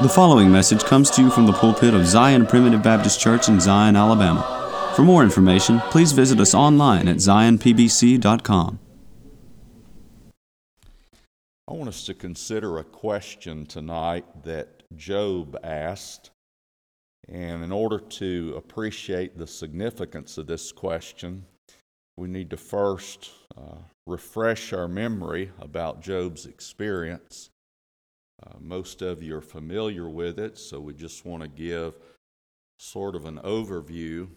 The following message comes to you from the pulpit of Zion Primitive Baptist Church in Zion, Alabama. For more information, please visit us online at zionpbc.com. I want us to consider a question tonight that Job asked. And in order to appreciate the significance of this question, we need to first uh, refresh our memory about Job's experience. Uh, most of you are familiar with it, so we just want to give sort of an overview.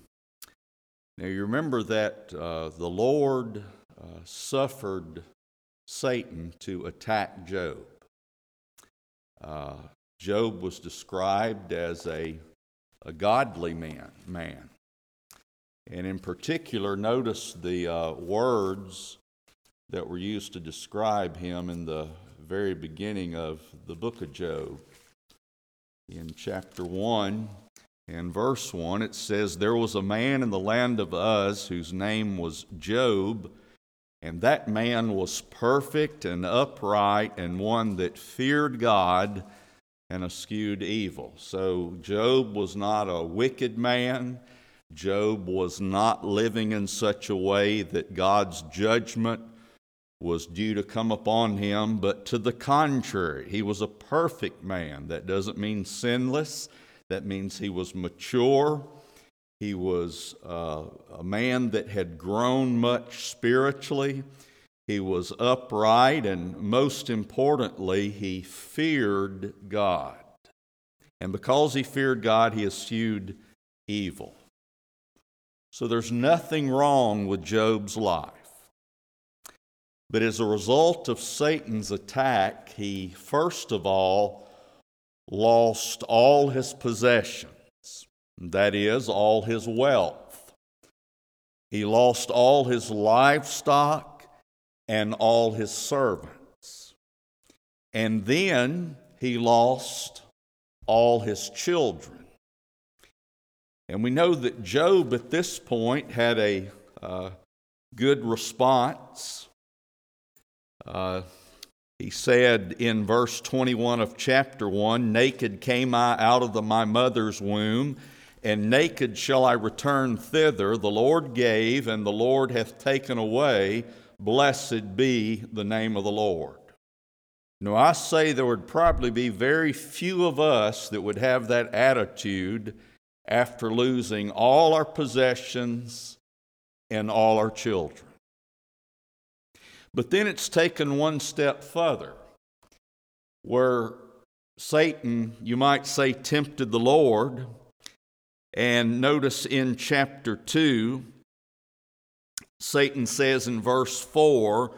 Now, you remember that uh, the Lord uh, suffered Satan to attack Job. Uh, Job was described as a, a godly man, man. And in particular, notice the uh, words that were used to describe him in the very beginning of the book of Job. In chapter 1 and verse 1, it says, There was a man in the land of Uz whose name was Job, and that man was perfect and upright and one that feared God and eschewed evil. So Job was not a wicked man. Job was not living in such a way that God's judgment was due to come upon him, but to the contrary, he was a perfect man. That doesn't mean sinless, that means he was mature. He was uh, a man that had grown much spiritually. He was upright, and most importantly, he feared God. And because he feared God, he eschewed evil. So there's nothing wrong with Job's life. But as a result of Satan's attack, he first of all lost all his possessions, that is, all his wealth. He lost all his livestock and all his servants. And then he lost all his children. And we know that Job at this point had a uh, good response. Uh, he said in verse 21 of chapter 1 Naked came I out of the, my mother's womb, and naked shall I return thither. The Lord gave, and the Lord hath taken away. Blessed be the name of the Lord. Now, I say there would probably be very few of us that would have that attitude after losing all our possessions and all our children. But then it's taken one step further, where Satan, you might say, tempted the Lord. And notice in chapter 2, Satan says in verse 4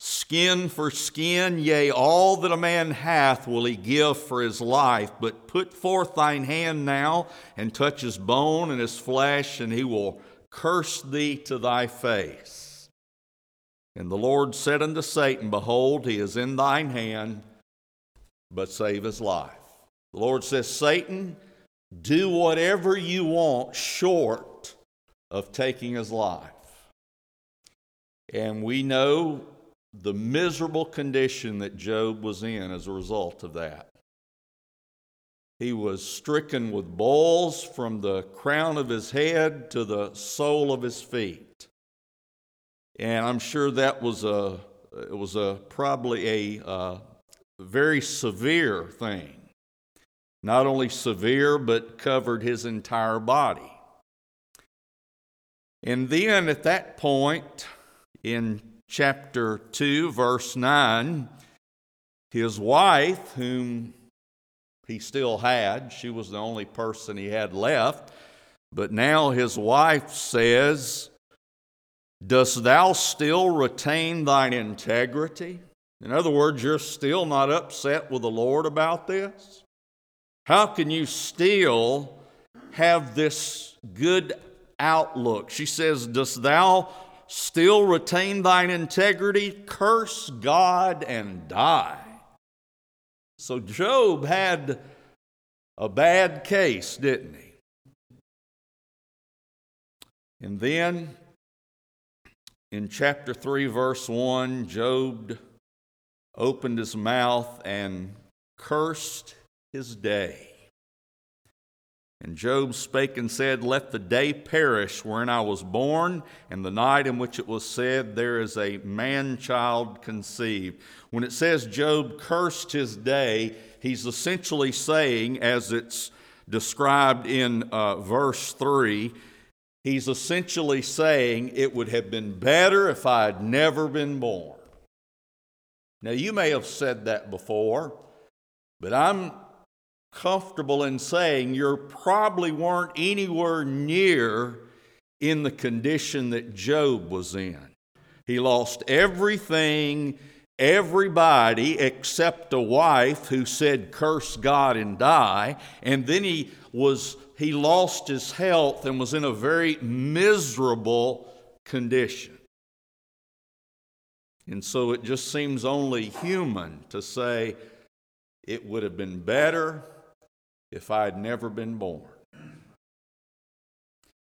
Skin for skin, yea, all that a man hath will he give for his life. But put forth thine hand now and touch his bone and his flesh, and he will curse thee to thy face. And the Lord said unto Satan, Behold, he is in thine hand, but save his life. The Lord says, Satan, do whatever you want short of taking his life. And we know the miserable condition that Job was in as a result of that. He was stricken with boils from the crown of his head to the sole of his feet. And I'm sure that was a, it was a, probably a uh, very severe thing. Not only severe, but covered his entire body. And then at that point, in chapter 2, verse 9, his wife, whom he still had, she was the only person he had left, but now his wife says, Dost thou still retain thine integrity? In other words, you're still not upset with the Lord about this? How can you still have this good outlook? She says, Dost thou still retain thine integrity? Curse God and die. So Job had a bad case, didn't he? And then in chapter 3, verse 1, Job opened his mouth and cursed his day. And Job spake and said, Let the day perish wherein I was born, and the night in which it was said, There is a man child conceived. When it says Job cursed his day, he's essentially saying, as it's described in uh, verse 3, he's essentially saying, It would have been better if I had never been born. Now, you may have said that before, but I'm comfortable in saying you probably weren't anywhere near in the condition that Job was in. He lost everything, everybody except a wife who said, Curse God and die. And then he was he lost his health and was in a very miserable condition. And so it just seems only human to say it would have been better if I had never been born.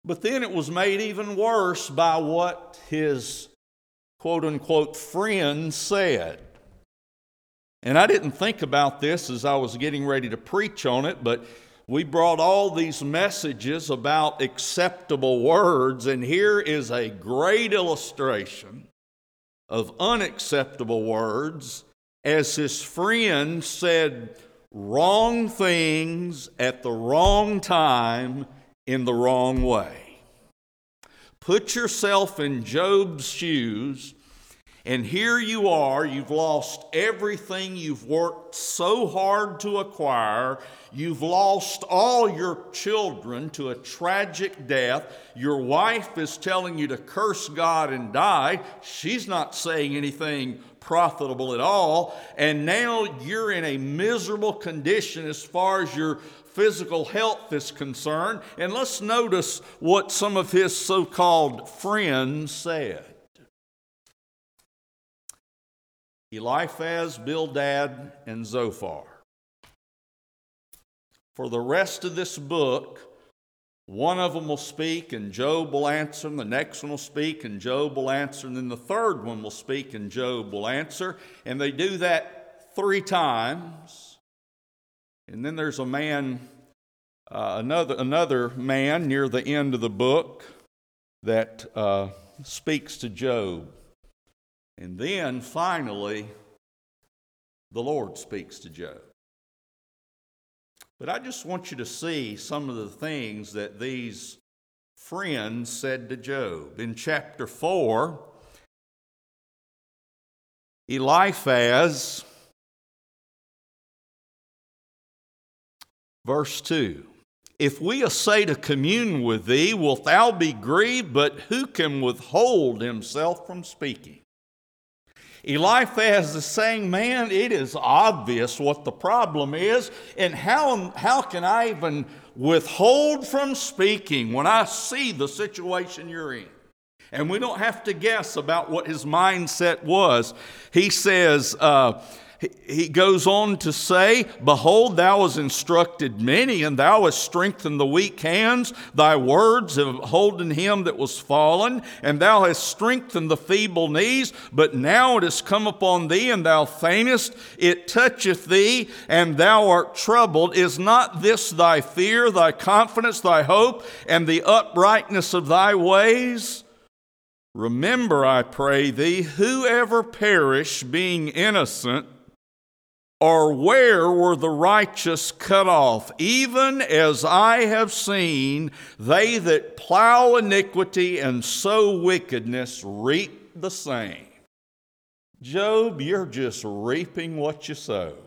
But then it was made even worse by what his quote unquote friend said. And I didn't think about this as I was getting ready to preach on it, but we brought all these messages about acceptable words, and here is a great illustration of unacceptable words as his friend said wrong things at the wrong time in the wrong way. Put yourself in Job's shoes, and here you are. You've lost everything you've worked so hard to acquire. You've lost all your children to a tragic death. Your wife is telling you to curse God and die. She's not saying anything profitable at all. And now you're in a miserable condition as far as your physical health is concerned. And let's notice what some of his so called friends said. Eliphaz, Bildad, and Zophar. For the rest of this book, one of them will speak and Job will answer, and the next one will speak and Job will answer, and then the third one will speak and Job will answer. And they do that three times. And then there's a man, uh, another, another man near the end of the book that uh, speaks to Job. And then finally, the Lord speaks to Job. But I just want you to see some of the things that these friends said to Job. In chapter 4, Eliphaz, verse 2 If we essay to commune with thee, wilt thou be grieved? But who can withhold himself from speaking? Eliphaz is saying, Man, it is obvious what the problem is, and how, how can I even withhold from speaking when I see the situation you're in? And we don't have to guess about what his mindset was. He says, uh, he goes on to say, Behold, thou hast instructed many, and thou hast strengthened the weak hands. Thy words have holden him that was fallen, and thou hast strengthened the feeble knees. But now it is come upon thee, and thou faintest. It toucheth thee, and thou art troubled. Is not this thy fear, thy confidence, thy hope, and the uprightness of thy ways? Remember, I pray thee, whoever perish being innocent, or where were the righteous cut off? Even as I have seen, they that plow iniquity and sow wickedness reap the same. Job, you're just reaping what you sowed.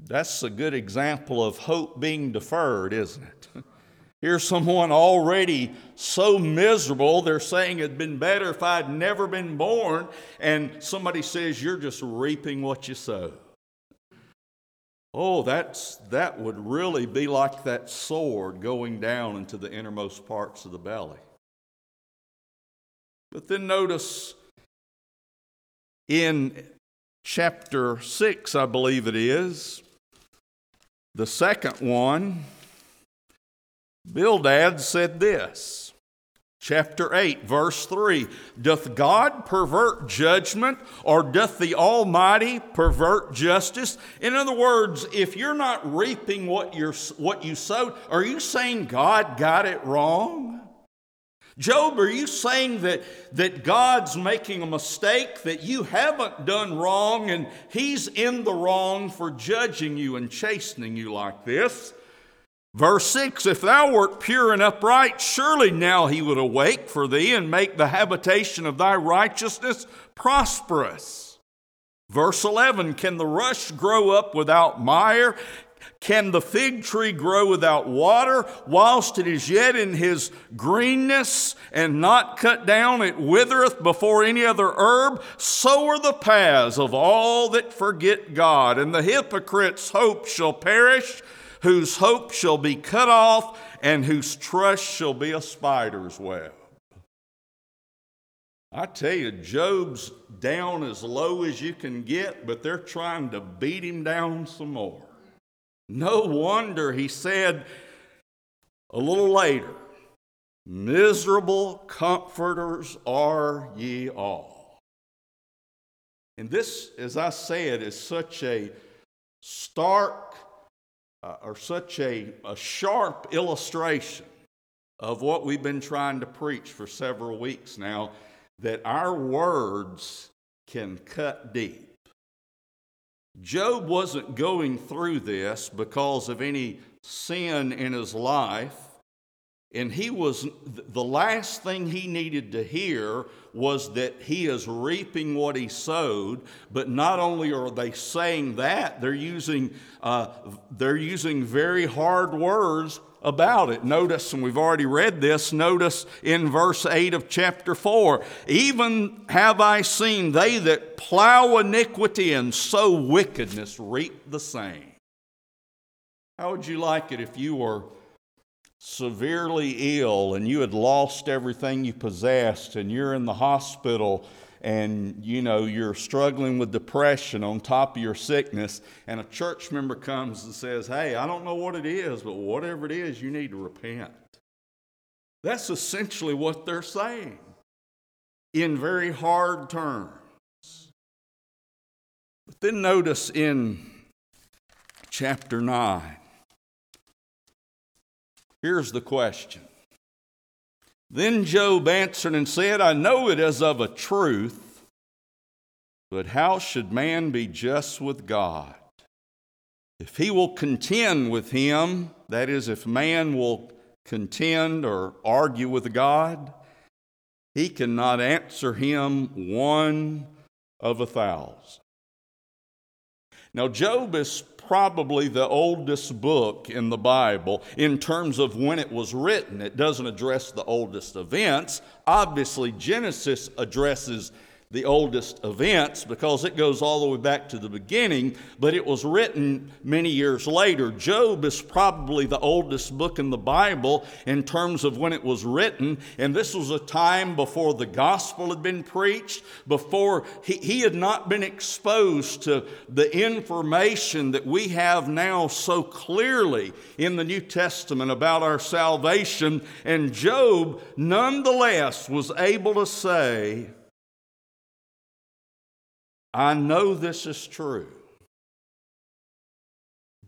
That's a good example of hope being deferred, isn't it? Here's someone already so miserable, they're saying it'd been better if I'd never been born, and somebody says, You're just reaping what you sow. Oh, that's, that would really be like that sword going down into the innermost parts of the belly. But then notice in chapter 6, I believe it is, the second one, Bildad said this chapter 8, verse 3. Doth God pervert judgment or doth the Almighty pervert justice? In other words, if you're not reaping what, you're, what you sowed, are you saying God got it wrong? Job, are you saying that, that God's making a mistake, that you haven't done wrong, and He's in the wrong for judging you and chastening you like this? Verse 6 If thou wert pure and upright, surely now he would awake for thee and make the habitation of thy righteousness prosperous. Verse 11 Can the rush grow up without mire? Can the fig tree grow without water? Whilst it is yet in his greenness and not cut down, it withereth before any other herb. So are the paths of all that forget God, and the hypocrite's hope shall perish whose hope shall be cut off, and whose trust shall be a spider's web. I tell you, Job's down as low as you can get, but they're trying to beat him down some more. No wonder he said a little later, Miserable comforters are ye all. And this, as I said, is such a stark uh, are such a, a sharp illustration of what we've been trying to preach for several weeks now that our words can cut deep. Job wasn't going through this because of any sin in his life. And he was, the last thing he needed to hear was that he is reaping what he sowed. But not only are they saying that, they're using, uh, they're using very hard words about it. Notice, and we've already read this, notice in verse 8 of chapter 4 Even have I seen they that plow iniquity and sow wickedness reap the same. How would you like it if you were severely ill and you had lost everything you possessed and you're in the hospital and you know you're struggling with depression on top of your sickness and a church member comes and says hey i don't know what it is but whatever it is you need to repent. That's essentially what they're saying in very hard terms. But then notice in chapter 9 Here's the question. Then Job answered and said, I know it is of a truth, but how should man be just with God? If he will contend with him, that is, if man will contend or argue with God, he cannot answer him one of a thousand. Now, Job is probably the oldest book in the Bible in terms of when it was written. It doesn't address the oldest events. Obviously, Genesis addresses the oldest events because it goes all the way back to the beginning, but it was written many years later. Job is probably the oldest book in the Bible in terms of when it was written, and this was a time before the gospel had been preached, before he, he had not been exposed to the information that we have now so clearly in the New Testament about our salvation. And Job, nonetheless, was able to say, I know this is true,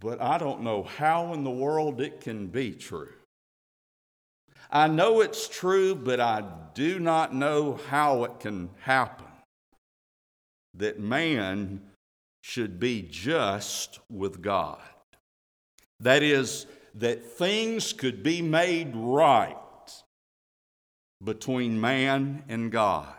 but I don't know how in the world it can be true. I know it's true, but I do not know how it can happen that man should be just with God. That is, that things could be made right between man and God.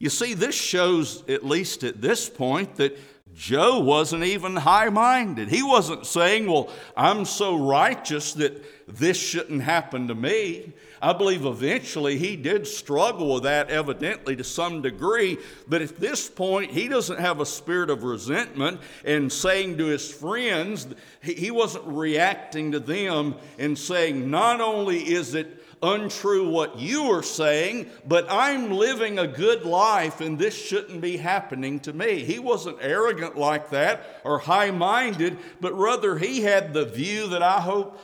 You see, this shows, at least at this point, that Job wasn't even high minded. He wasn't saying, Well, I'm so righteous that this shouldn't happen to me. I believe eventually he did struggle with that, evidently to some degree. But at this point, he doesn't have a spirit of resentment and saying to his friends, he wasn't reacting to them and saying, Not only is it untrue what you are saying, but I'm living a good life and this shouldn't be happening to me. He wasn't arrogant like that or high minded, but rather he had the view that I hope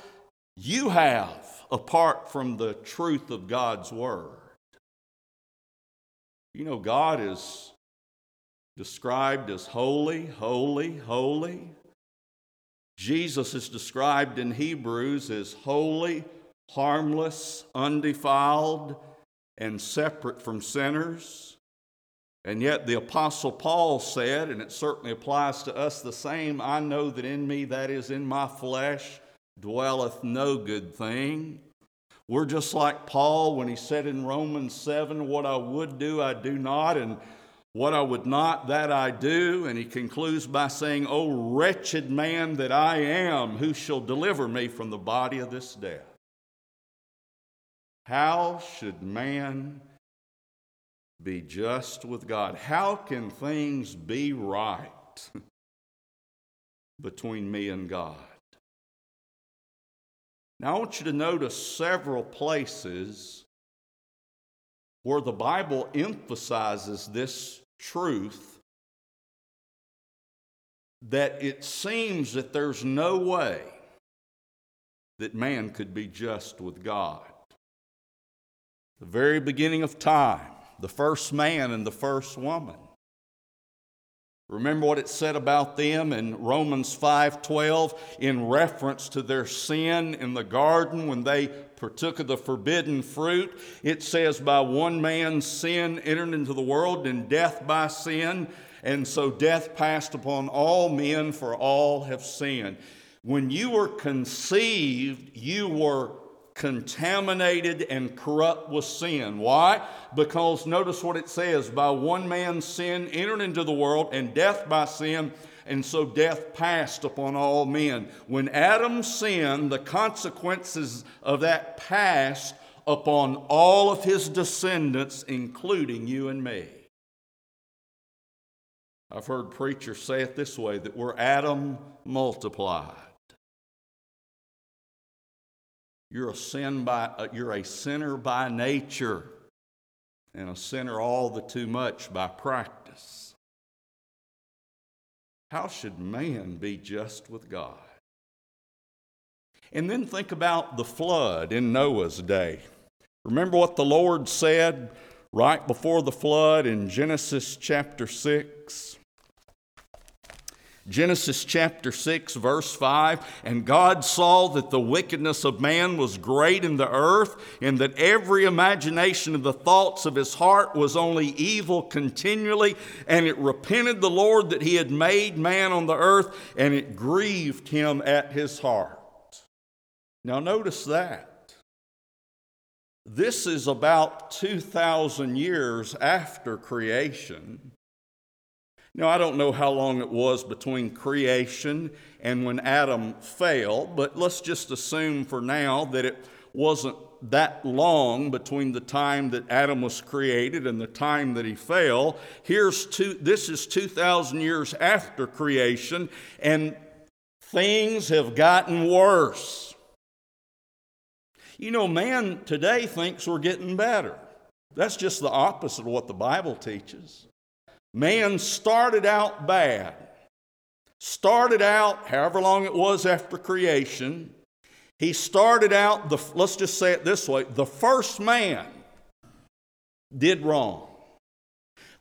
you have apart from the truth of God's Word. You know, God is described as holy, holy, holy. Jesus is described in Hebrews as holy, harmless, undefiled, and separate from sinners. And yet, the Apostle Paul said, and it certainly applies to us the same I know that in me, that is in my flesh, dwelleth no good thing. We're just like Paul when he said in Romans 7, What I would do, I do not, and what I would not, that I do. And he concludes by saying, O wretched man that I am, who shall deliver me from the body of this death? How should man be just with God? How can things be right between me and God? Now, I want you to notice several places where the Bible emphasizes this truth that it seems that there's no way that man could be just with God the very beginning of time, the first man and the first woman. Remember what it said about them in Romans 5:12 in reference to their sin in the garden when they partook of the forbidden fruit. It says by one man's sin entered into the world and death by sin, and so death passed upon all men for all have sinned. When you were conceived, you were contaminated and corrupt with sin. Why? Because notice what it says by one man's sin entered into the world, and death by sin, and so death passed upon all men. When Adam sinned, the consequences of that passed upon all of his descendants, including you and me. I've heard preachers say it this way that we're Adam multiplied. You're a sin by uh, you're a sinner by nature and a sinner all the too much by practice. How should man be just with God? And then think about the flood in Noah's day. Remember what the Lord said right before the flood in Genesis chapter 6? Genesis chapter 6, verse 5 And God saw that the wickedness of man was great in the earth, and that every imagination of the thoughts of his heart was only evil continually. And it repented the Lord that he had made man on the earth, and it grieved him at his heart. Now, notice that. This is about 2,000 years after creation. Now, I don't know how long it was between creation and when Adam fell, but let's just assume for now that it wasn't that long between the time that Adam was created and the time that he fell. Here's two, this is 2,000 years after creation, and things have gotten worse. You know, man today thinks we're getting better. That's just the opposite of what the Bible teaches. Man started out bad. Started out, however long it was after creation, he started out, the, let's just say it this way the first man did wrong.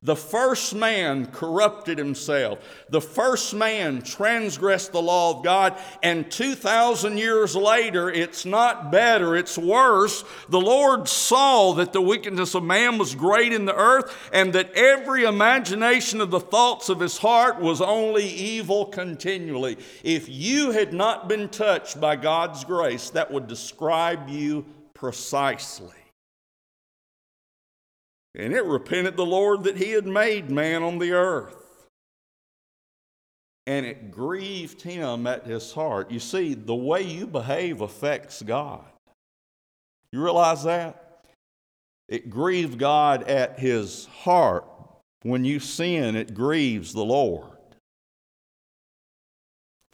The first man corrupted himself. The first man transgressed the law of God. And 2,000 years later, it's not better, it's worse. The Lord saw that the wickedness of man was great in the earth and that every imagination of the thoughts of his heart was only evil continually. If you had not been touched by God's grace, that would describe you precisely. And it repented the Lord that he had made man on the earth. And it grieved him at his heart. You see, the way you behave affects God. You realize that? It grieved God at his heart. When you sin, it grieves the Lord.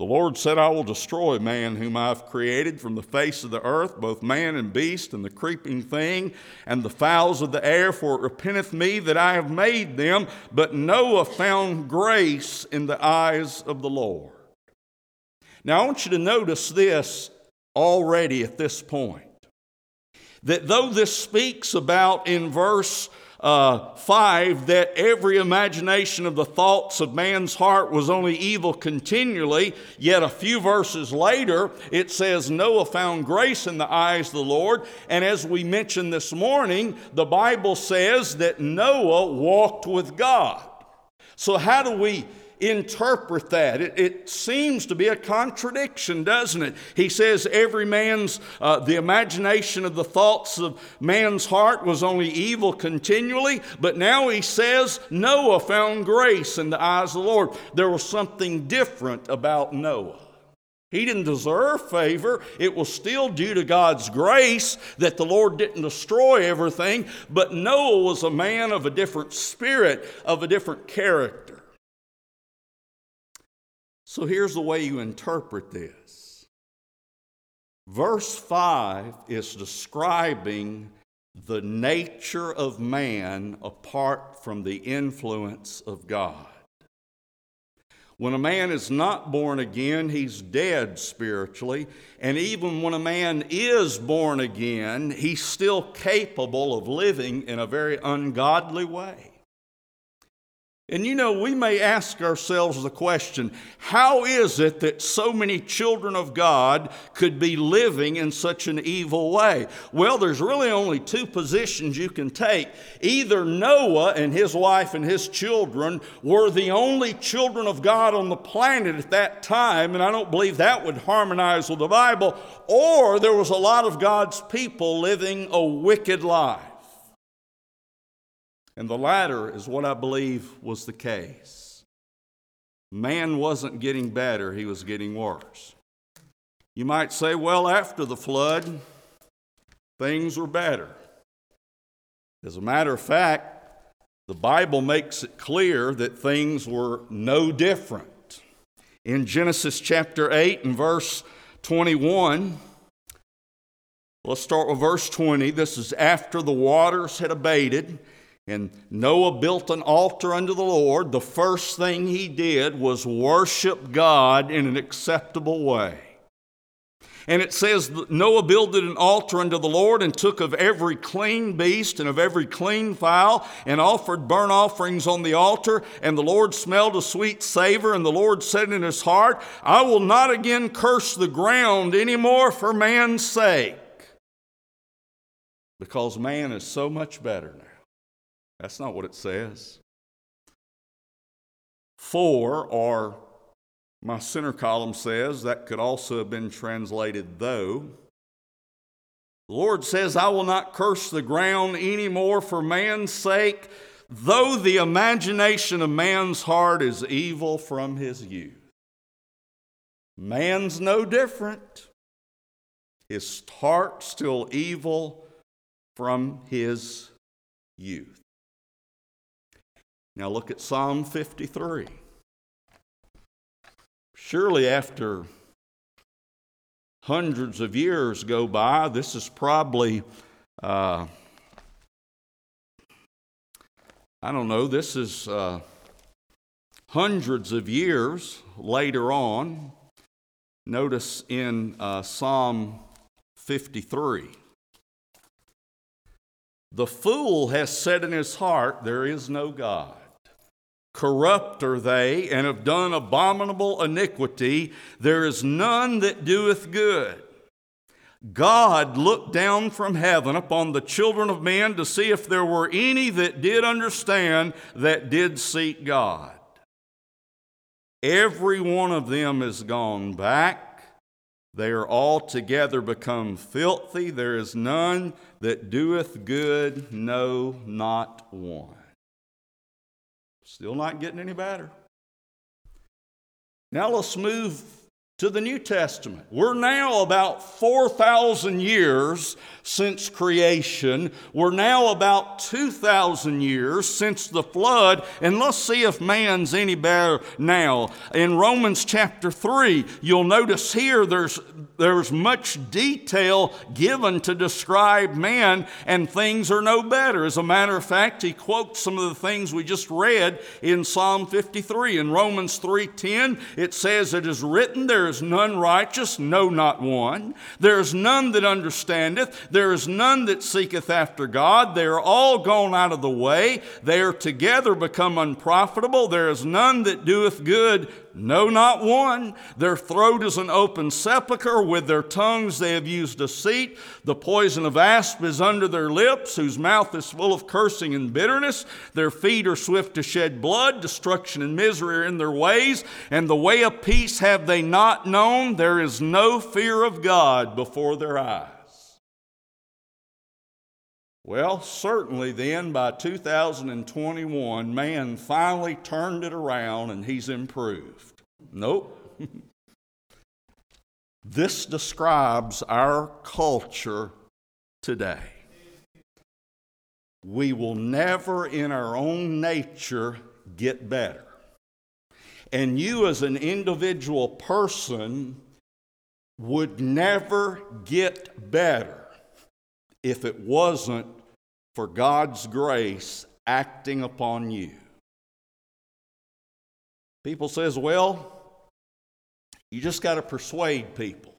The Lord said, I will destroy man whom I've created from the face of the earth, both man and beast, and the creeping thing, and the fowls of the air, for it repenteth me that I have made them. But Noah found grace in the eyes of the Lord. Now, I want you to notice this already at this point That though this speaks about in verse uh, 5 that every imagination of the thoughts of man's heart was only evil continually, yet a few verses later it says Noah found grace in the eyes of the Lord. And as we mentioned this morning, the Bible says that Noah walked with God. So, how do we interpret that. It, it, seems to be a contradiction, doesn't it? He says every man's, uh, the imagination of the thoughts of man's heart was only evil continually, but now he says Noah found grace in the eyes of the Lord. There was something different about Noah. He didn't deserve favor. It was still due to God's grace that the Lord didn't destroy everything. But Noah was a man of a different spirit, of a different character. So here's the way you interpret this. Verse 5 is describing the nature of man apart from the influence of God. When a man is not born again, he's dead spiritually. And even when a man is born again, he's still capable of living in a very ungodly way. And you know, we may ask ourselves the question how is it that so many children of God could be living in such an evil way? Well, there's really only two positions you can take. Either Noah and his wife and his children were the only children of God on the planet at that time, and I don't believe that would harmonize with the Bible, or there was a lot of God's people living a wicked life. And the latter is what I believe was the case. Man wasn't getting better, he was getting worse. You might say, well, after the flood, things were better. As a matter of fact, the Bible makes it clear that things were no different. In Genesis chapter 8 and verse 21, let's start with verse 20. This is after the waters had abated and Noah built an altar unto the Lord. The first thing he did was worship God in an acceptable way. And it says Noah builded an altar unto the Lord and took of every clean beast and of every clean fowl and offered burnt offerings on the altar. And the Lord smelled a sweet savor. And the Lord said in his heart, I will not again curse the ground any more for man's sake, because man is so much better now. That's not what it says. For, or my center column says, that could also have been translated though. The Lord says, I will not curse the ground any more for man's sake, though the imagination of man's heart is evil from his youth. Man's no different. His heart still evil from his youth. Now look at Psalm 53. Surely, after hundreds of years go by, this is probably, uh, I don't know, this is uh, hundreds of years later on. Notice in uh, Psalm 53. The fool has said in his heart, There is no God. Corrupt are they, and have done abominable iniquity. There is none that doeth good. God looked down from heaven upon the children of men to see if there were any that did understand, that did seek God. Every one of them is gone back. They are altogether become filthy. There is none that doeth good, no, not one. Still not getting any better. Now let's move to the New Testament. We're now about 4,000 years since creation. We're now about 2,000 years since the flood, and let's see if man's any better now. In Romans chapter 3, you'll notice here there's there's much detail given to describe man, and things are no better. As a matter of fact, he quotes some of the things we just read in Psalm 53. In Romans 3:10, it says, It is written, There is none righteous, no, not one. There is none that understandeth, there is none that seeketh after God. They are all gone out of the way. They are together become unprofitable. There is none that doeth good, no, not one. Their throat is an open sepulchre. With their tongues they have used deceit. The poison of asp is under their lips, whose mouth is full of cursing and bitterness. Their feet are swift to shed blood. Destruction and misery are in their ways. And the way of peace have they not known. There is no fear of God before their eyes. Well, certainly then by 2021, man finally turned it around and he's improved. Nope. this describes our culture today. We will never, in our own nature, get better. And you, as an individual person, would never get better if it wasn't for God's grace acting upon you. People says, "Well, you just got to persuade people."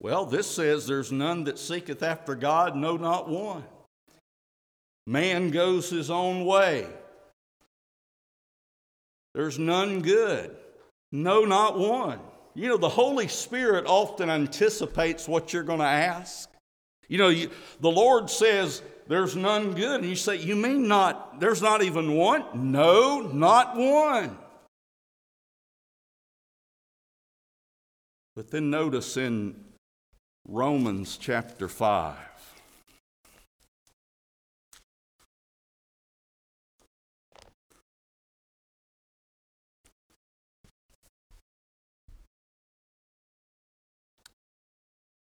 Well, this says there's none that seeketh after God, no not one. Man goes his own way. There's none good. No, not one. You know, the Holy Spirit often anticipates what you're going to ask. You know, you, the Lord says, There's none good. And you say, You mean not, there's not even one? No, not one. But then notice in Romans chapter 5.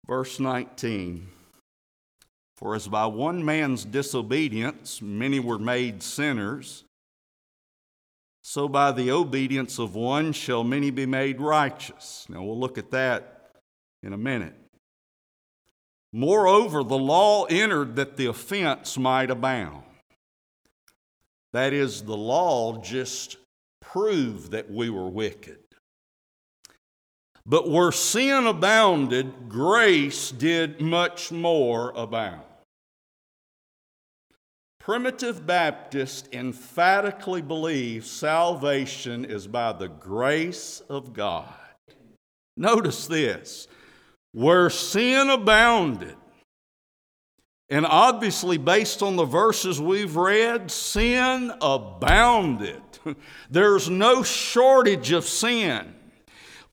Verse 19. For as by one man's disobedience many were made sinners, so by the obedience of one shall many be made righteous. Now we'll look at that in a minute. Moreover, the law entered that the offense might abound. That is, the law just proved that we were wicked. But where sin abounded, grace did much more abound. Primitive Baptists emphatically believe salvation is by the grace of God. Notice this where sin abounded, and obviously, based on the verses we've read, sin abounded. There's no shortage of sin.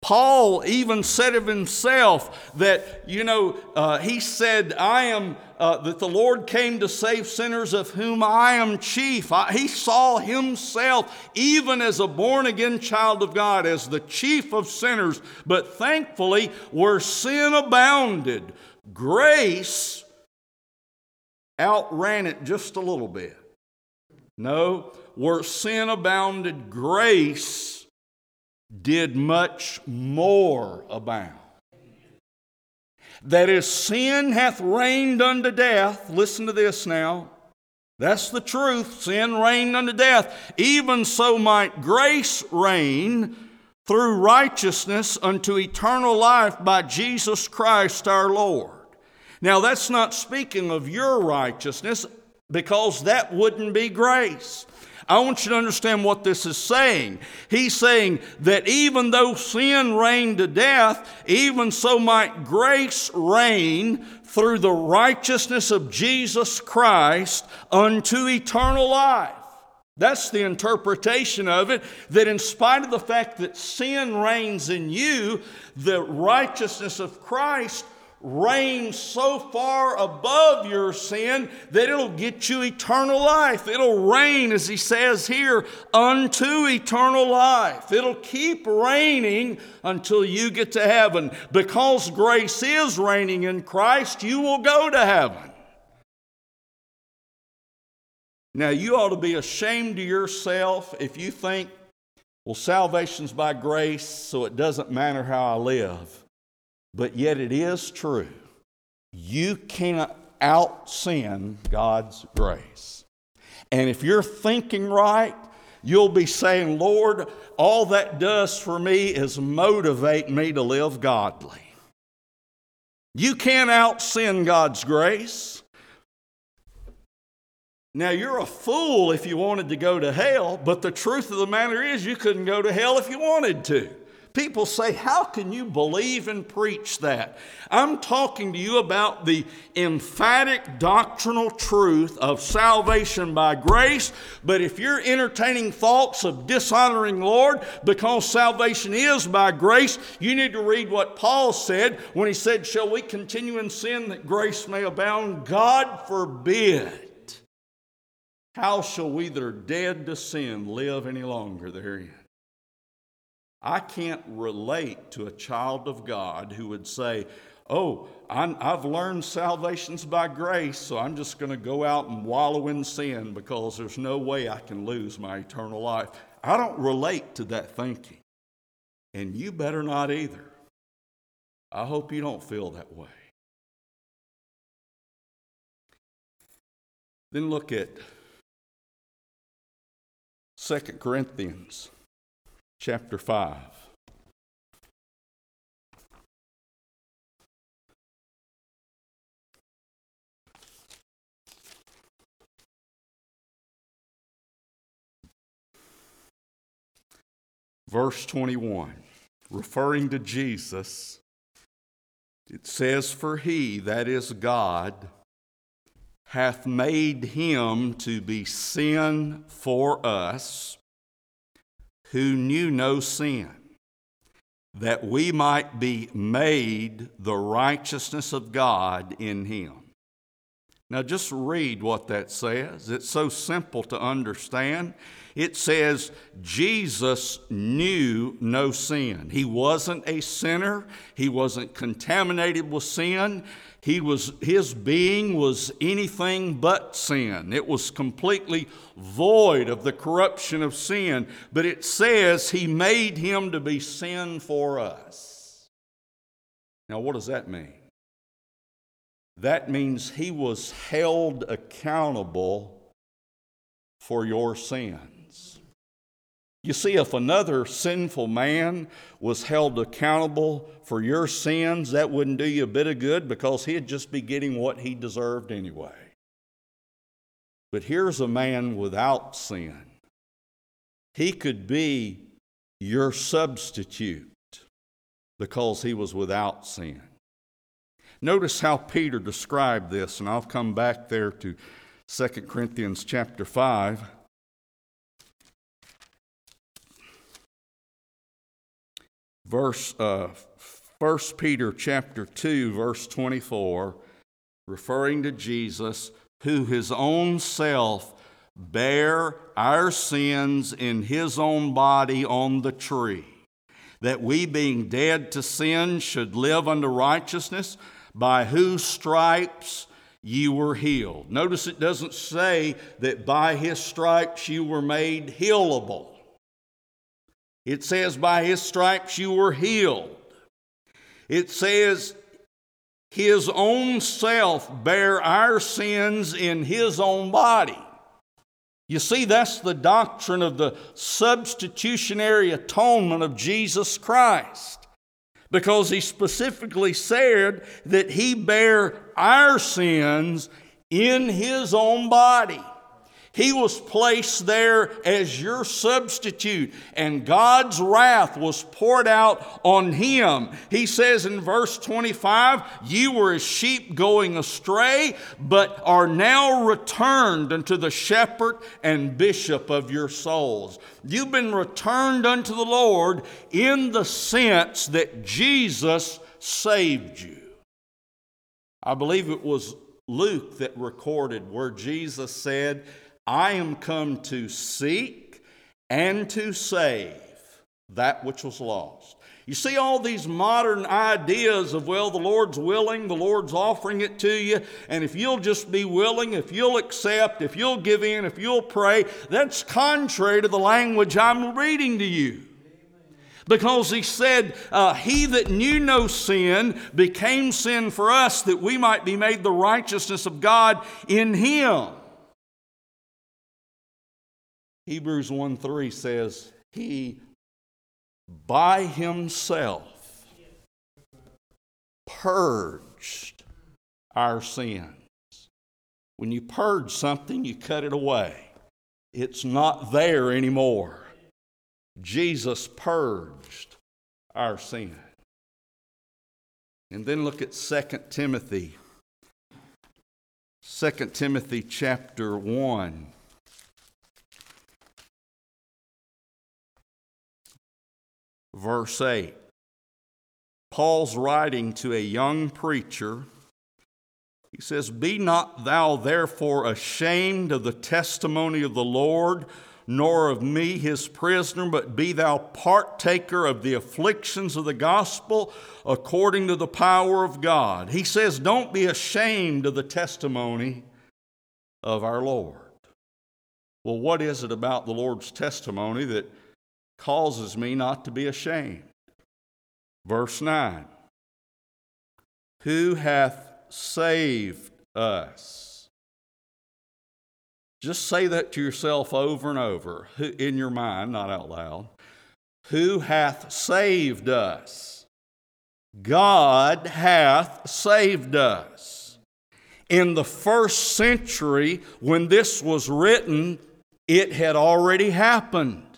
Paul even said of himself that, you know, uh, he said, I am, uh, that the Lord came to save sinners of whom I am chief. I, he saw himself, even as a born again child of God, as the chief of sinners. But thankfully, where sin abounded, grace outran it just a little bit. No, where sin abounded, grace did much more abound. That is, sin hath reigned unto death. Listen to this now. That's the truth. Sin reigned unto death. Even so might grace reign through righteousness unto eternal life by Jesus Christ our Lord. Now, that's not speaking of your righteousness because that wouldn't be grace. I want you to understand what this is saying. He's saying that even though sin reigned to death, even so might grace reign through the righteousness of Jesus Christ unto eternal life. That's the interpretation of it, that in spite of the fact that sin reigns in you, the righteousness of Christ reigns so far above your sin that it'll get you eternal life. It'll reign, as he says here, unto eternal life. It'll keep reigning until you get to heaven. Because grace is reigning in Christ, you will go to heaven. Now, you ought to be ashamed of yourself if you think, well, salvation's by grace, so it doesn't matter how I live. But yet it is true. You cannot out sin God's grace. And if you're thinking right, you'll be saying, Lord, all that does for me is motivate me to live godly. You can't out sin God's grace. Now, you're a fool if you wanted to go to hell, but the truth of the matter is you couldn't go to hell if you wanted to. People say, How can you believe and preach that? I'm talking to you about the emphatic doctrinal truth of salvation by grace. But if you're entertaining thoughts of dishonoring Lord because salvation is by grace, you need to read what Paul said when he said, Shall we continue in sin that grace may abound? God forbid. How shall we that are dead to sin live any longer therein? I can't relate to a child of God who would say, Oh, i have learned salvation's by grace, so I'm just going to go out and wallow in sin because there's no way I can lose my eternal life. I don't relate to that thinking. And you better not either. I hope you don't feel that way. Then look at 2 Corinthians chapter 5. Verse 21, referring to Jesus, it says, For he, that is God, hath made him to be sin for us who knew no sin, that we might be made the righteousness of God in him. Now, just read what that says. It's so simple to understand. It says, Jesus knew no sin. He wasn't a sinner, he wasn't contaminated with sin. He was, his being was anything but sin. It was completely void of the corruption of sin. But it says he made him to be sin for us. Now, what does that mean? That means he was held accountable for your sin. You see, if another sinful man was held accountable for your sins, that wouldn't do you a bit of good because he'd just be getting what he deserved anyway. But here's a man without sin. He could be your substitute because he was without sin. Notice how Peter described this, and I'll come back there to 2 Corinthians chapter 5. Verse uh, 1 Peter chapter 2 verse 24 referring to Jesus who his own self bare our sins in his own body on the tree that we being dead to sin should live unto righteousness by whose stripes you were healed. Notice it doesn't say that by his stripes you were made healable. It says, By his stripes you were healed. It says, His own self bare our sins in his own body. You see, that's the doctrine of the substitutionary atonement of Jesus Christ. Because he specifically said that he bare our sins in his own body. He was placed there as your substitute, and God's wrath was poured out on him. He says in verse 25, You were as sheep going astray, but are now returned unto the shepherd and bishop of your souls. You've been returned unto the Lord in the sense that Jesus saved you. I believe it was Luke that recorded where Jesus said, I am come to seek and to save that which was lost. You see all these modern ideas of, well, the Lord's willing, the Lord's offering it to you, and if you'll just be willing, if you'll accept, if you'll give in, if you'll pray, that's contrary to the language I'm reading to you. Because he said, uh, He that knew no sin became sin for us that we might be made the righteousness of God in him. Hebrews 1 3 says, He by himself purged our sins. When you purge something, you cut it away. It's not there anymore. Jesus purged our sin. And then look at 2 Timothy. 2 Timothy chapter 1. Verse 8. Paul's writing to a young preacher he says, Be not thou therefore ashamed of the testimony of the Lord, nor of me his prisoner, but be thou partaker of the afflictions of the gospel according to the power of God. He says, Don't be ashamed of the testimony of our Lord. Well, what is it about the Lord's testimony that causes me not to be ashamed? Verse 9 Who hath saved us. Just say that to yourself over and over in your mind, not out loud. Who hath saved us? God hath saved us. In the first century, when this was written, it had already happened.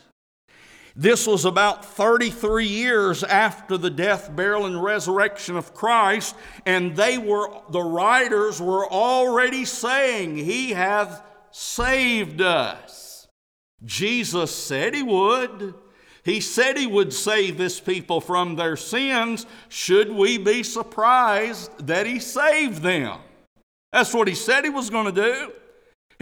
This was about 33 years after the death, burial, and resurrection of Christ, and they were, the writers were already saying, He hath saved us. Jesus said He would. He said He would save this people from their sins. Should we be surprised that He saved them? That's what He said He was going to do.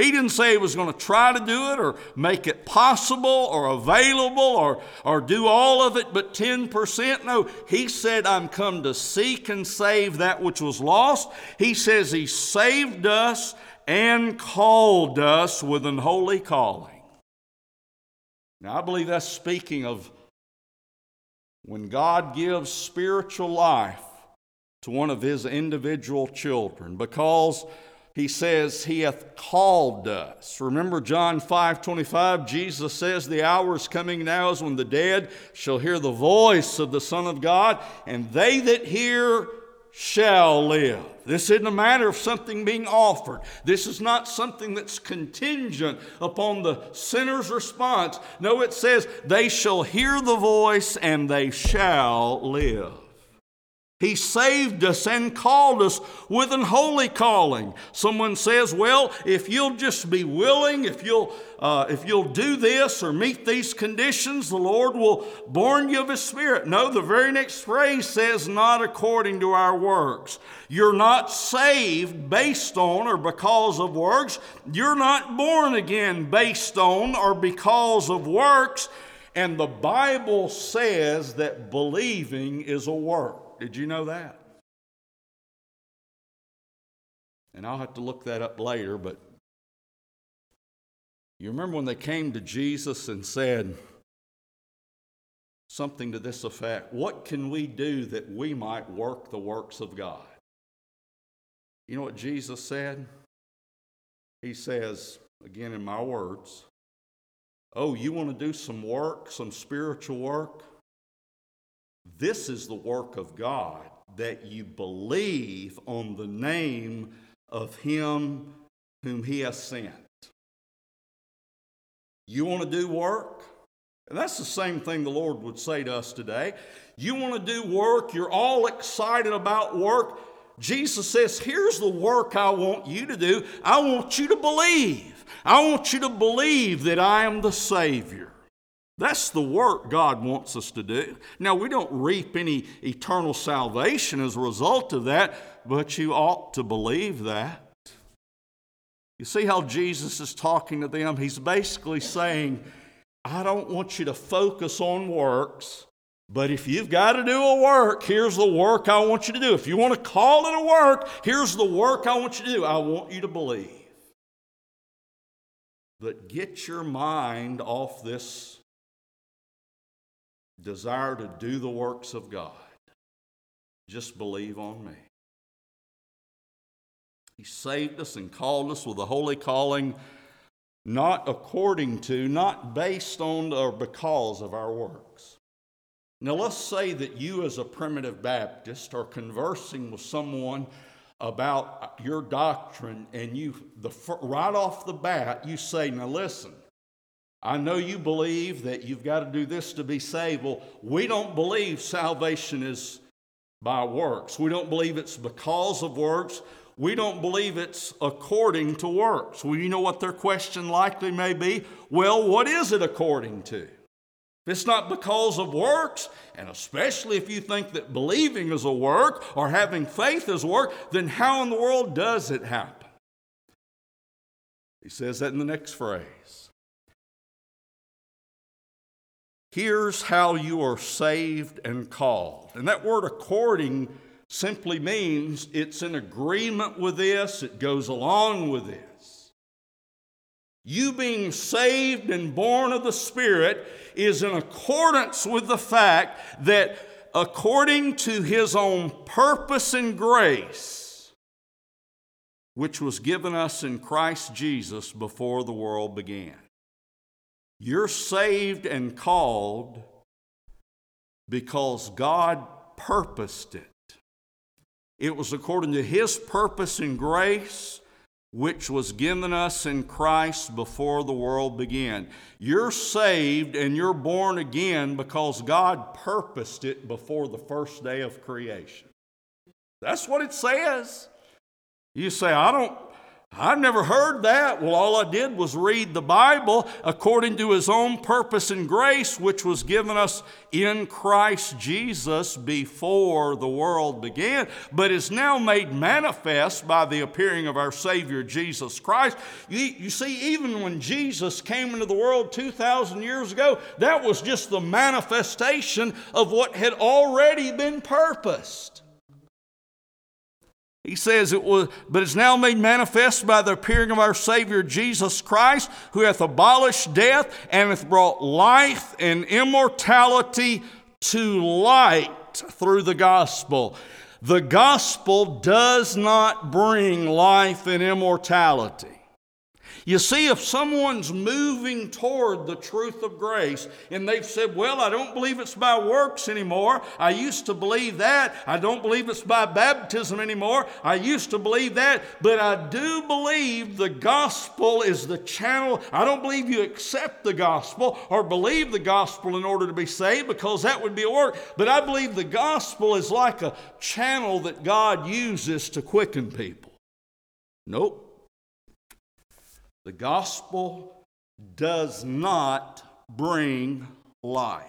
He didn't say he was going to try to do it or make it possible or available or, or do all of it but 10%. No, he said, I'm come to seek and save that which was lost. He says he saved us and called us with an holy calling. Now, I believe that's speaking of when God gives spiritual life to one of his individual children because he says he hath called us. Remember John 5 25, Jesus says, The hour is coming now is when the dead shall hear the voice of the Son of God, and they that hear shall live. This isn't a matter of something being offered. This is not something that's contingent upon the sinner's response. No, it says, They shall hear the voice and they shall live. He saved us and called us with an holy calling. Someone says, "Well, if you'll just be willing, if you'll uh, if you'll do this or meet these conditions, the Lord will born you of His Spirit." No, the very next phrase says, "Not according to our works." You're not saved based on or because of works. You're not born again based on or because of works. And the Bible says that believing is a work. Did you know that? And I'll have to look that up later, but you remember when they came to Jesus and said something to this effect What can we do that we might work the works of God? You know what Jesus said? He says, again in my words, Oh, you want to do some work, some spiritual work? This is the work of God, that you believe on the name of Him whom He has sent. You want to do work? And that's the same thing the Lord would say to us today. You want to do work, you're all excited about work. Jesus says, Here's the work I want you to do. I want you to believe. I want you to believe that I am the Savior. That's the work God wants us to do. Now, we don't reap any eternal salvation as a result of that, but you ought to believe that. You see how Jesus is talking to them? He's basically saying, I don't want you to focus on works, but if you've got to do a work, here's the work I want you to do. If you want to call it a work, here's the work I want you to do. I want you to believe. But get your mind off this desire to do the works of God, just believe on me. He saved us and called us with a holy calling, not according to, not based on or because of our works. Now, let's say that you, as a primitive Baptist, are conversing with someone about your doctrine, and you, the, right off the bat, you say, Now, listen, I know you believe that you've got to do this to be saved. Well, we don't believe salvation is by works. We don't believe it's because of works. We don't believe it's according to works. Well, you know what their question likely may be? Well, what is it according to? If it's not because of works, and especially if you think that believing is a work or having faith is a work, then how in the world does it happen? He says that in the next phrase. Here's how you are saved and called. And that word according simply means it's in agreement with this, it goes along with this. You being saved and born of the Spirit is in accordance with the fact that according to His own purpose and grace, which was given us in Christ Jesus before the world began. You're saved and called because God purposed it. It was according to His purpose and grace which was given us in Christ before the world began. You're saved and you're born again because God purposed it before the first day of creation. That's what it says. You say, I don't I've never heard that. Well, all I did was read the Bible according to His own purpose and grace, which was given us in Christ Jesus before the world began, but is now made manifest by the appearing of our Savior Jesus Christ. You, you see, even when Jesus came into the world 2,000 years ago, that was just the manifestation of what had already been purposed. He says it was, but it's now made manifest by the appearing of our Savior Jesus Christ, who hath abolished death and hath brought life and immortality to light through the gospel. The gospel does not bring life and immortality. You see, if someone's moving toward the truth of grace and they've said, Well, I don't believe it's by works anymore. I used to believe that. I don't believe it's by baptism anymore. I used to believe that. But I do believe the gospel is the channel. I don't believe you accept the gospel or believe the gospel in order to be saved because that would be a work. But I believe the gospel is like a channel that God uses to quicken people. Nope. The gospel does not bring life.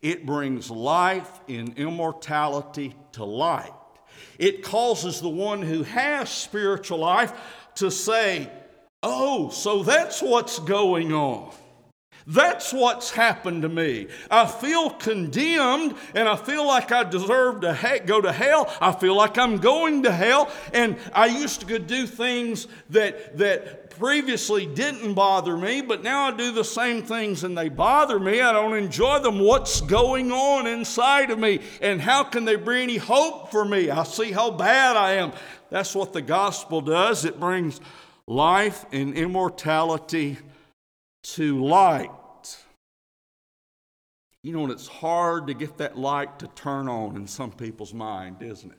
It brings life in immortality to light. It causes the one who has spiritual life to say, Oh, so that's what's going on. That's what's happened to me. I feel condemned and I feel like I deserve to ha- go to hell. I feel like I'm going to hell. And I used to do things that, that previously didn't bother me, but now I do the same things and they bother me. I don't enjoy them. What's going on inside of me? And how can they bring any hope for me? I see how bad I am. That's what the gospel does. It brings life and immortality to light. You know, and it's hard to get that light to turn on in some people's mind, isn't it?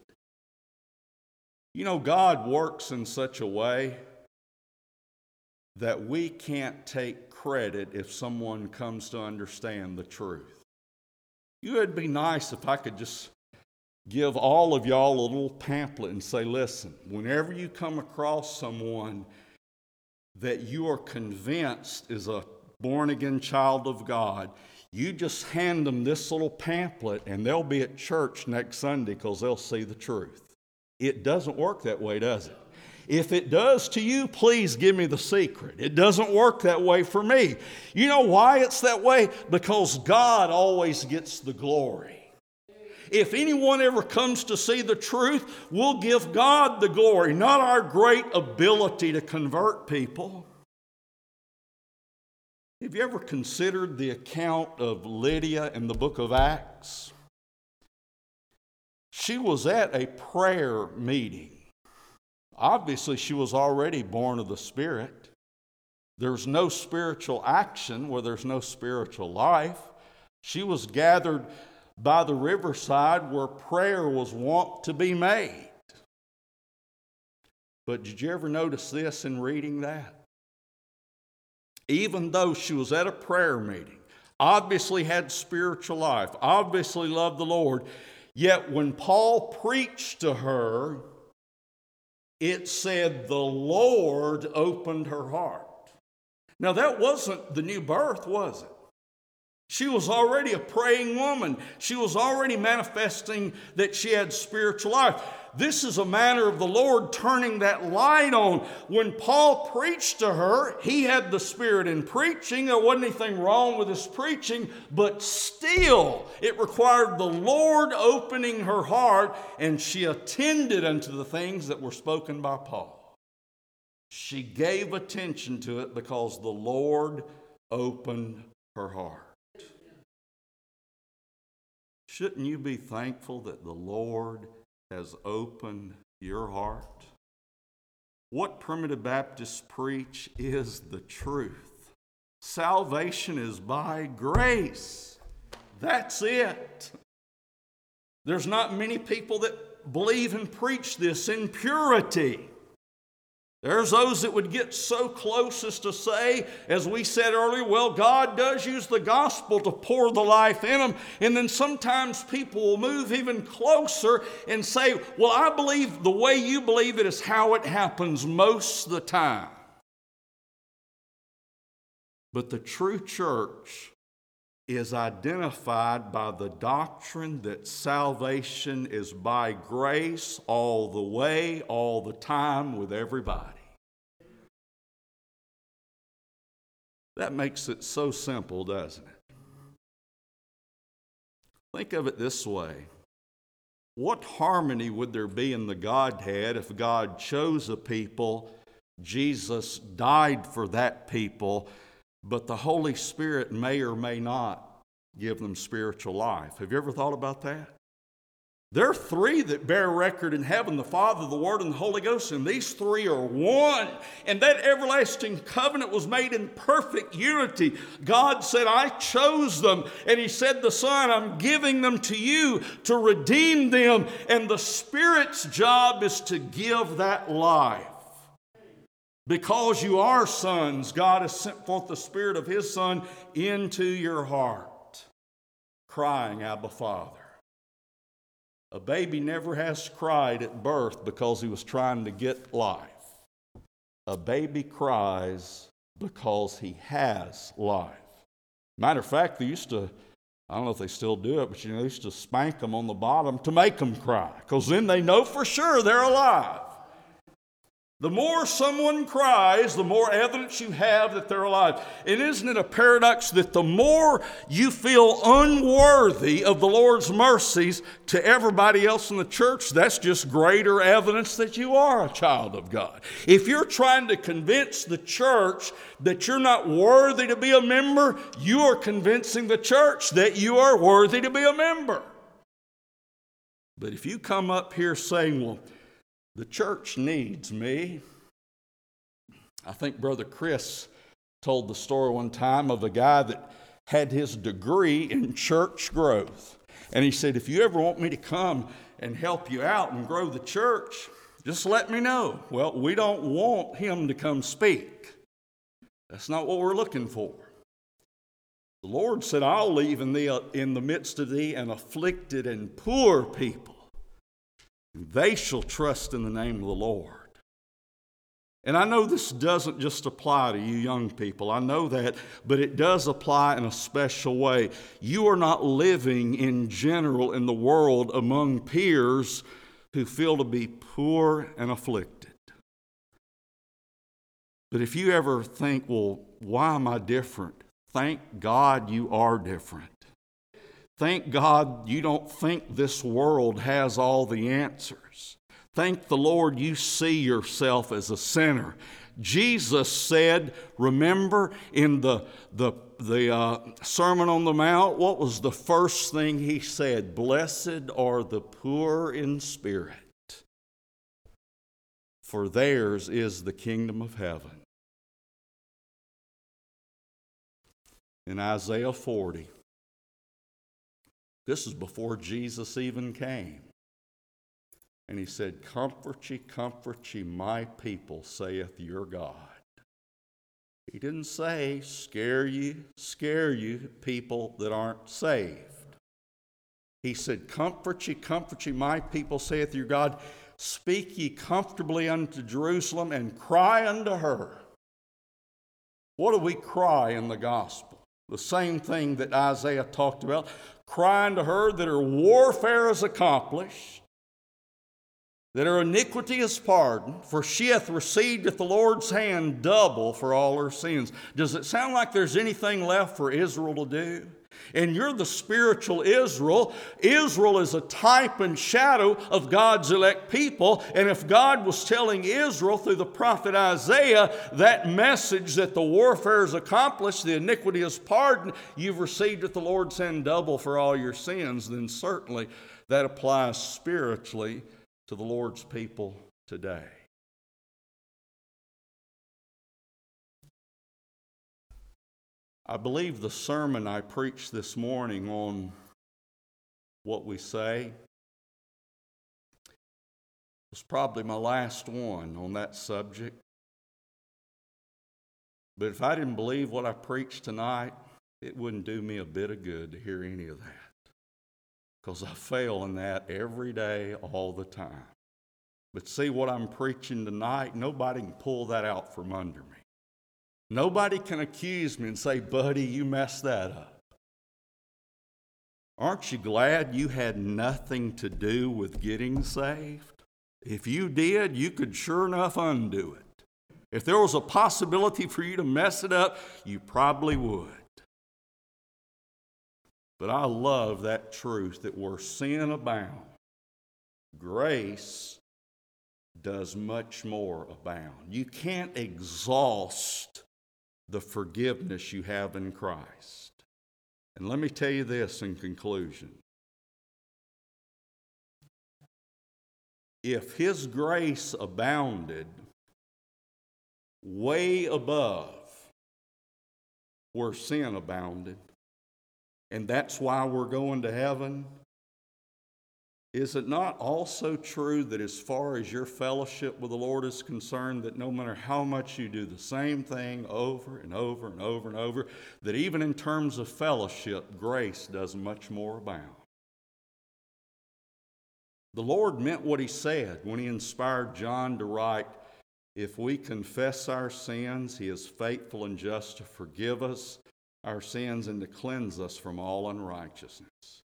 You know, God works in such a way that we can't take credit if someone comes to understand the truth. It would be nice if I could just give all of y'all a little pamphlet and say, listen, whenever you come across someone that you are convinced is a born again child of God, you just hand them this little pamphlet and they'll be at church next Sunday because they'll see the truth. It doesn't work that way, does it? If it does to you, please give me the secret. It doesn't work that way for me. You know why it's that way? Because God always gets the glory. If anyone ever comes to see the truth, we'll give God the glory, not our great ability to convert people. Have you ever considered the account of Lydia in the book of Acts? She was at a prayer meeting. Obviously, she was already born of the Spirit. There's no spiritual action where there's no spiritual life. She was gathered by the riverside where prayer was wont to be made. But did you ever notice this in reading that? even though she was at a prayer meeting, obviously had spiritual life, obviously loved the Lord, yet when Paul preached to her, it said the Lord opened her heart. Now, that wasn't the new birth, was it? She was already a praying woman. She was already manifesting that she had spiritual life. This is a matter of the Lord turning that light on. When Paul preached to her, he had the Spirit in preaching. There wasn't anything wrong with his preaching, but still, it required the Lord opening her heart, and she attended unto the things that were spoken by Paul. She gave attention to it because the Lord opened her heart. Shouldn't you be thankful that the Lord has opened your heart. What primitive Baptists preach is the truth. Salvation is by grace. That's it. There's not many people that believe and preach this in purity. There's those that would get so close as to say, as we said earlier, well, God does use the gospel to pour the life in them. And then sometimes people will move even closer and say, well, I believe the way you believe it is how it happens most of the time. But the true church is identified by the doctrine that salvation is by grace all the way, all the time, with everybody. That makes it so simple, doesn't it? Think of it this way What harmony would there be in the Godhead if God chose a people, Jesus died for that people, but the Holy Spirit may or may not give them spiritual life. Have you ever thought about that? There are three that bear record in heaven the Father, the Word, and the Holy Ghost, and these three are one. And that everlasting covenant was made in perfect unity. God said, I chose them. And He said, The Son, I'm giving them to you to redeem them. And the Spirit's job is to give that life. Because you are sons, God has sent forth the Spirit of His Son into your heart, crying, Abba, Father. A baby never has cried at birth because he was trying to get life. A baby cries because he has life. Matter of fact, they used to, I don't know if they still do it, but you know, they used to spank them on the bottom to make them cry because then they know for sure they're alive. The more someone cries, the more evidence you have that they're alive. And isn't it a paradox that the more you feel unworthy of the Lord's mercies to everybody else in the church, that's just greater evidence that you are a child of God. If you're trying to convince the church that you're not worthy to be a member, you are convincing the church that you are worthy to be a member. But if you come up here saying, well, the church needs me. I think Brother Chris told the story one time of a guy that had his degree in church growth. And he said, If you ever want me to come and help you out and grow the church, just let me know. Well, we don't want him to come speak. That's not what we're looking for. The Lord said, I'll leave in the, in the midst of thee an afflicted and poor people they shall trust in the name of the Lord. And I know this doesn't just apply to you young people. I know that, but it does apply in a special way. You are not living in general in the world among peers who feel to be poor and afflicted. But if you ever think, well, why am I different? Thank God you are different. Thank God you don't think this world has all the answers. Thank the Lord you see yourself as a sinner. Jesus said, remember in the, the, the uh, Sermon on the Mount, what was the first thing he said? Blessed are the poor in spirit, for theirs is the kingdom of heaven. In Isaiah 40, this is before Jesus even came. And he said, Comfort ye, comfort ye, my people, saith your God. He didn't say, Scare you, scare you, people that aren't saved. He said, Comfort ye, comfort ye, my people, saith your God. Speak ye comfortably unto Jerusalem and cry unto her. What do we cry in the gospel? The same thing that Isaiah talked about. Crying to her that her warfare is accomplished, that her iniquity is pardoned, for she hath received at the Lord's hand double for all her sins. Does it sound like there's anything left for Israel to do? And you're the spiritual Israel. Israel is a type and shadow of God's elect people. And if God was telling Israel through the prophet Isaiah that message that the warfare is accomplished, the iniquity is pardoned, you've received at the Lord's hand double for all your sins, then certainly that applies spiritually to the Lord's people today. I believe the sermon I preached this morning on what we say was probably my last one on that subject. But if I didn't believe what I preached tonight, it wouldn't do me a bit of good to hear any of that because I fail in that every day, all the time. But see what I'm preaching tonight? Nobody can pull that out from under me. Nobody can accuse me and say, buddy, you messed that up. Aren't you glad you had nothing to do with getting saved? If you did, you could sure enough undo it. If there was a possibility for you to mess it up, you probably would. But I love that truth that where sin abounds, grace does much more abound. You can't exhaust the forgiveness you have in Christ. And let me tell you this in conclusion. If His grace abounded way above where sin abounded, and that's why we're going to heaven? Is it not also true that as far as your fellowship with the Lord is concerned, that no matter how much you do the same thing over and over and over and over, that even in terms of fellowship, grace does much more abound? The Lord meant what He said when He inspired John to write, If we confess our sins, He is faithful and just to forgive us our sins and to cleanse us from all unrighteousness.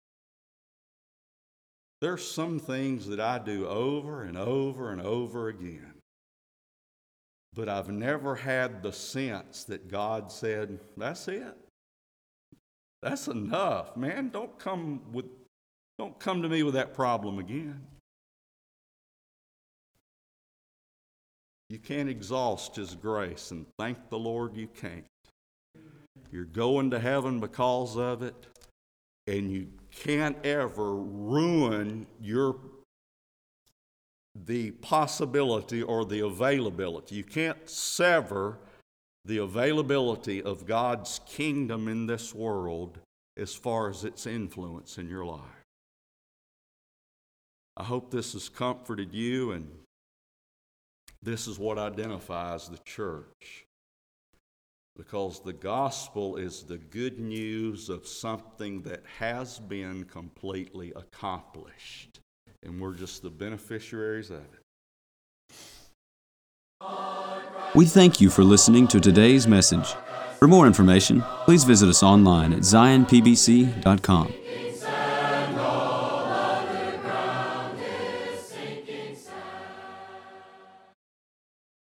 There's some things that I do over and over and over again. But I've never had the sense that God said, that's it. That's enough. Man, don't come with don't come to me with that problem again. You can't exhaust his grace, and thank the Lord you can't. You're going to heaven because of it, and you can't ever ruin your the possibility or the availability. You can't sever the availability of God's kingdom in this world as far as its influence in your life. I hope this has comforted you, and this is what identifies the church because the gospel is the good news of something that has been completely accomplished, and we're just the beneficiaries of it. We thank you for listening to today's message. For more information, please visit us online at zionpbc.com.